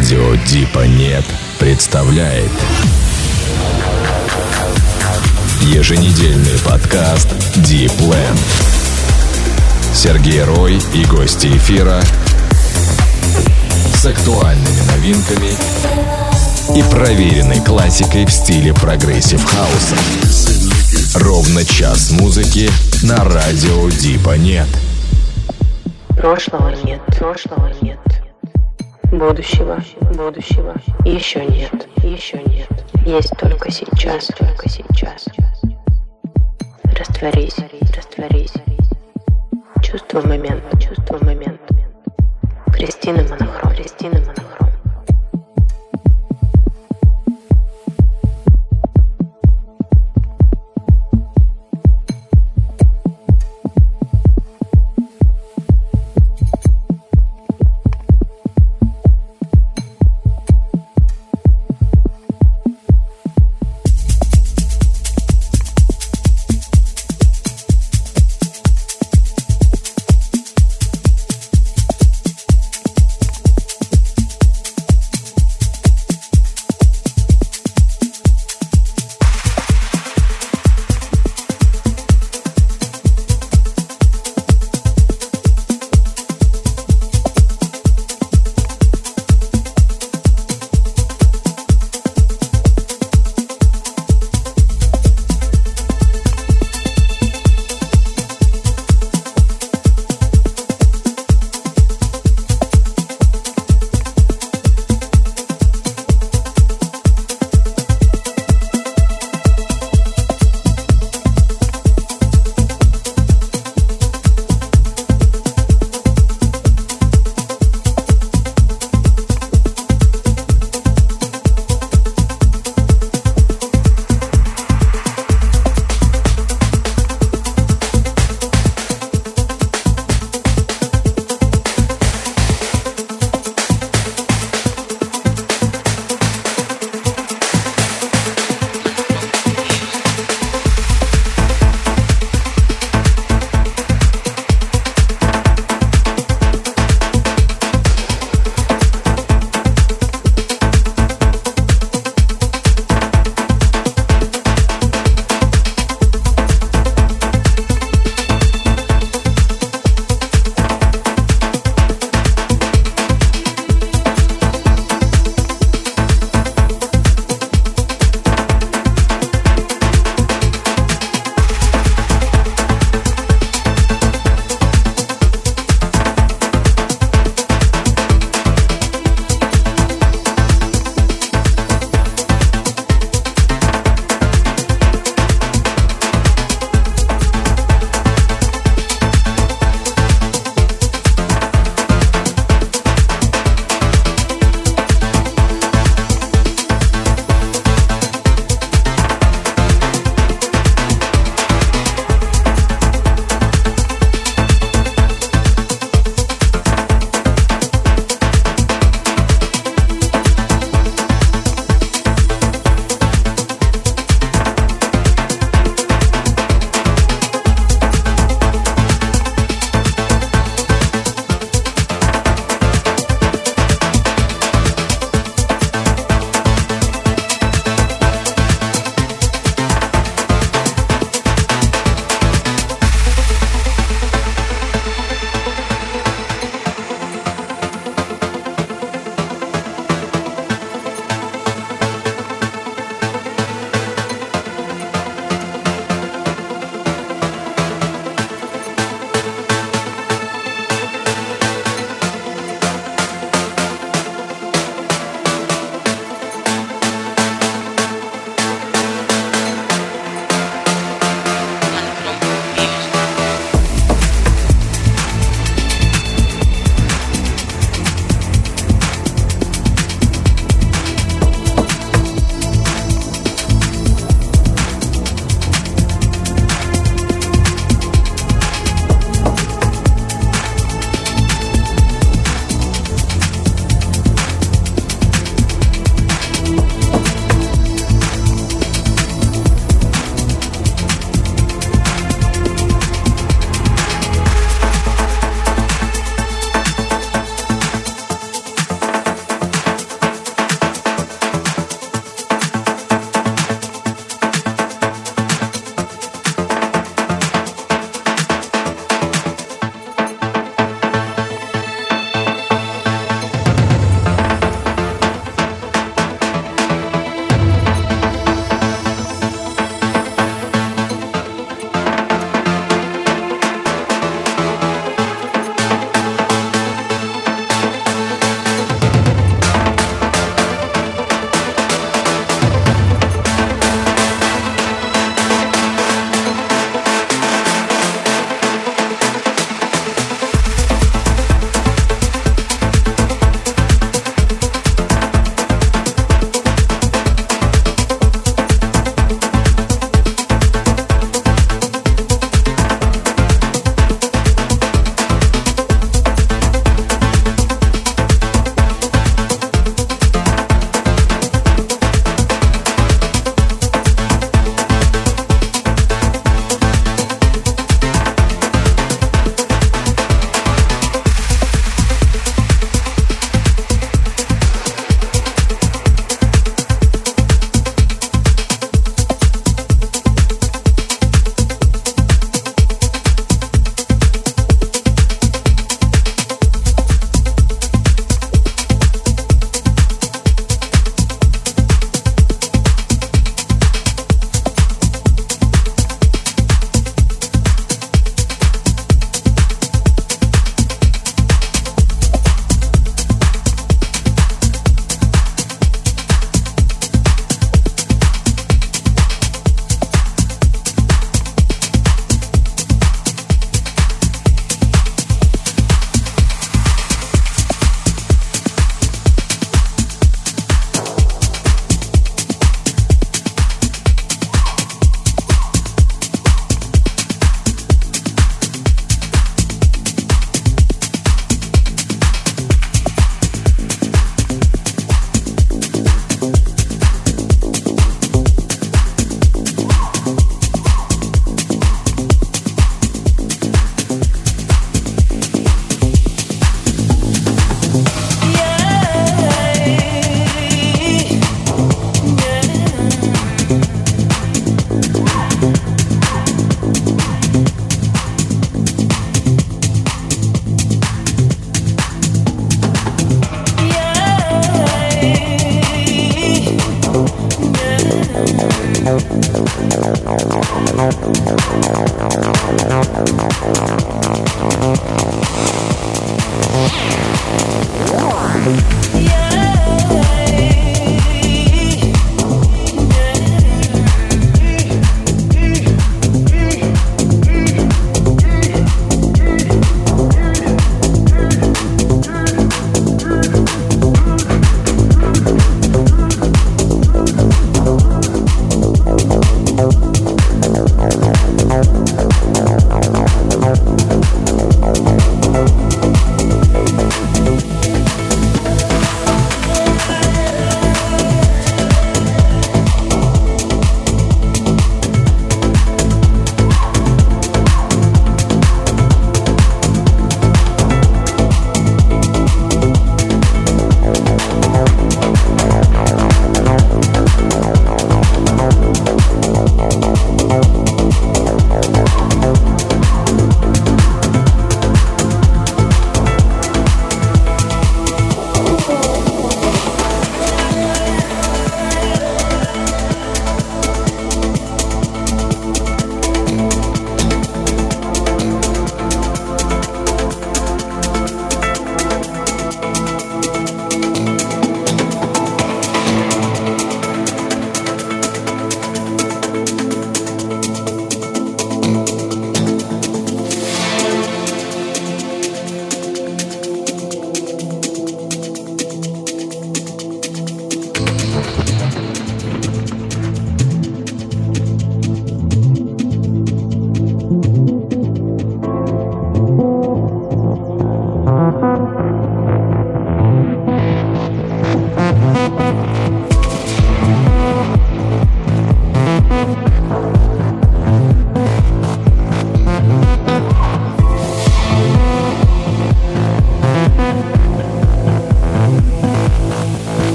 Радио Дипа Нет представляет Еженедельный подкаст Deep Land. Сергей Рой и гости эфира с актуальными новинками и проверенной классикой в стиле progressive хауса. Ровно час музыки на радио Дипа нет. Прошлого нет, прошлого нет. Будущего, будущего еще нет, еще нет. Есть только сейчас, только сейчас. Растворись, растворись. Чувство момента, чувство момента. Кристина Монохром, Кристина Монохром.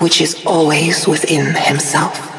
Which is always within himself.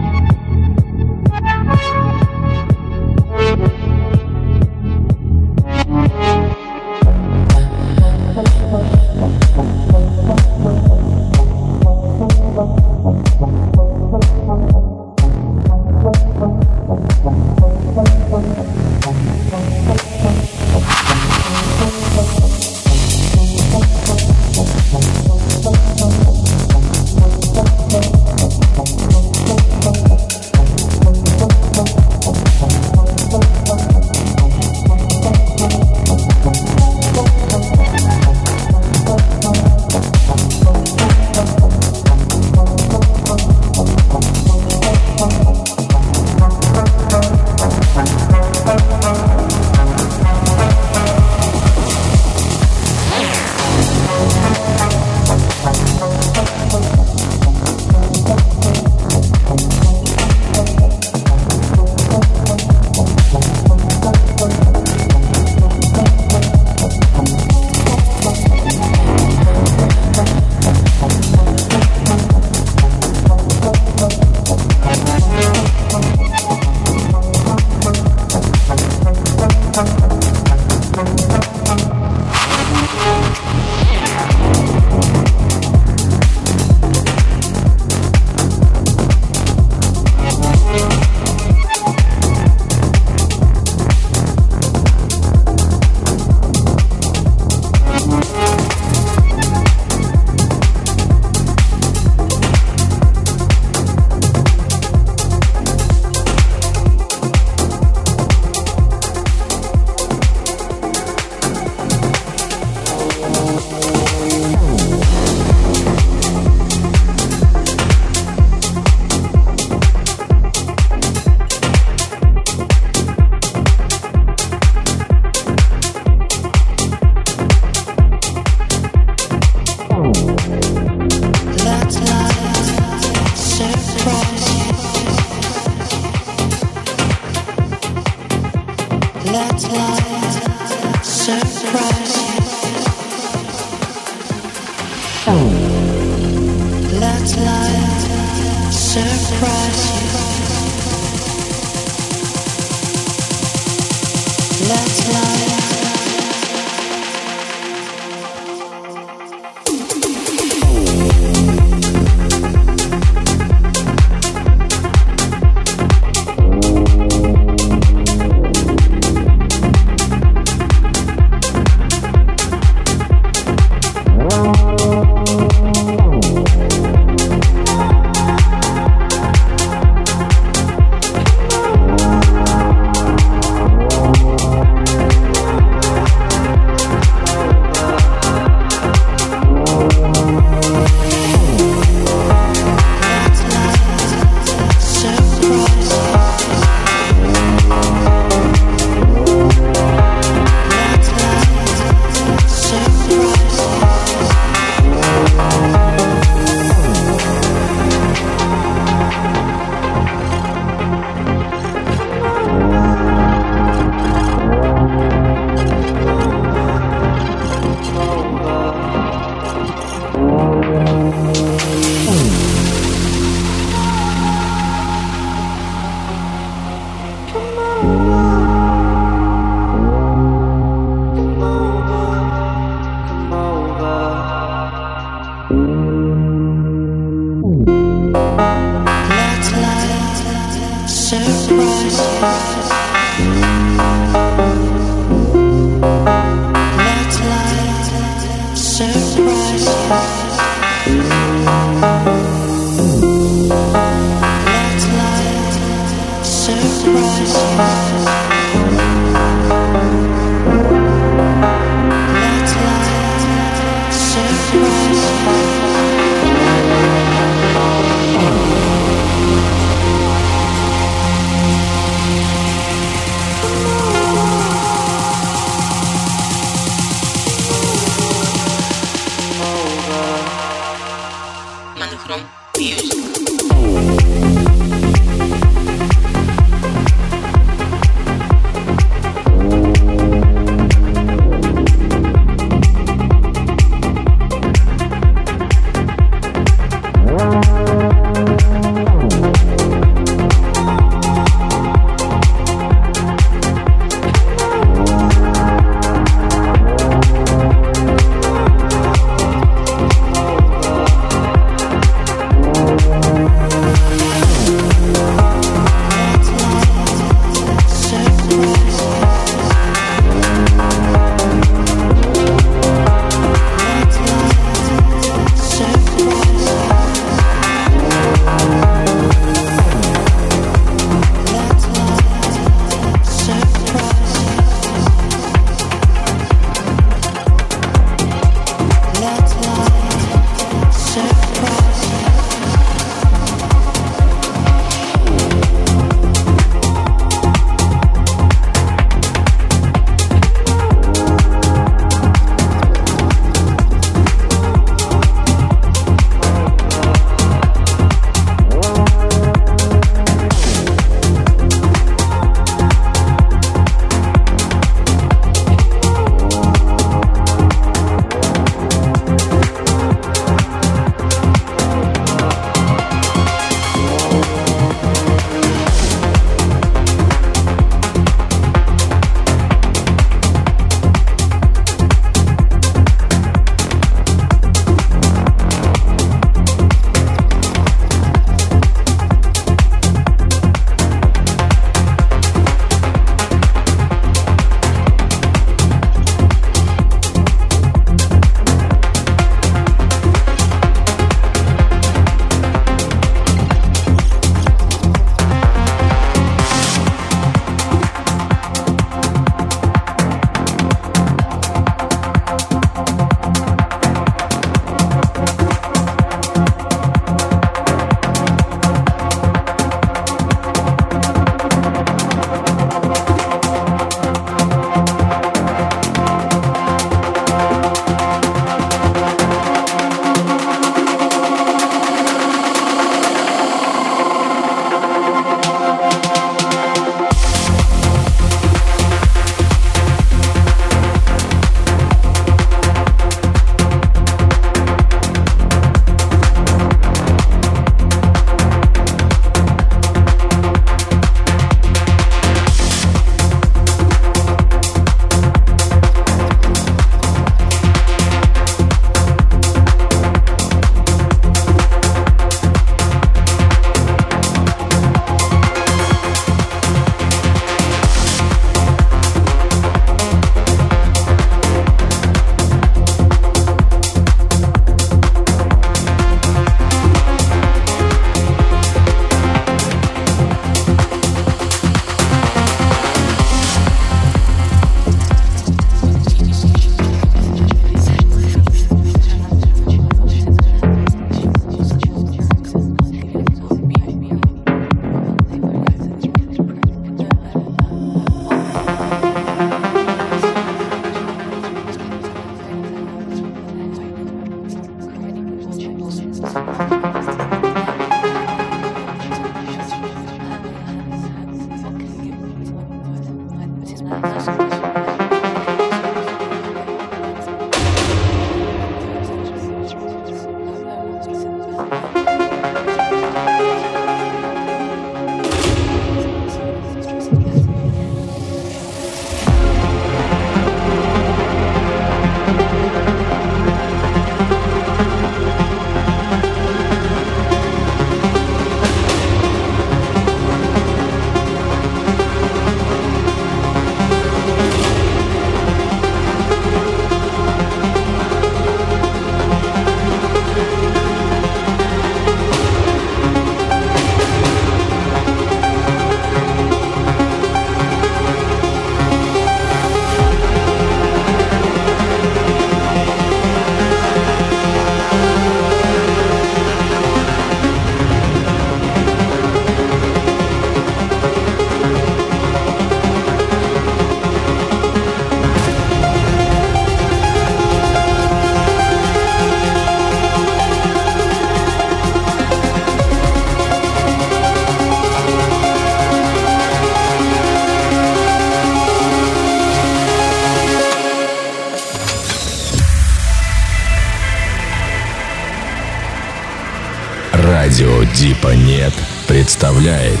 Представляет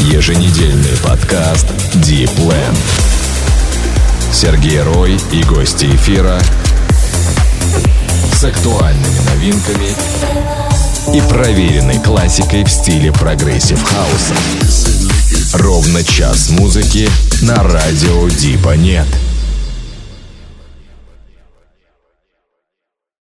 Еженедельный подкаст Deep Land. Сергей Рой и гости эфира с актуальными новинками и проверенной классикой в стиле progressive хауса. Ровно час музыки на радио Дипа Нет.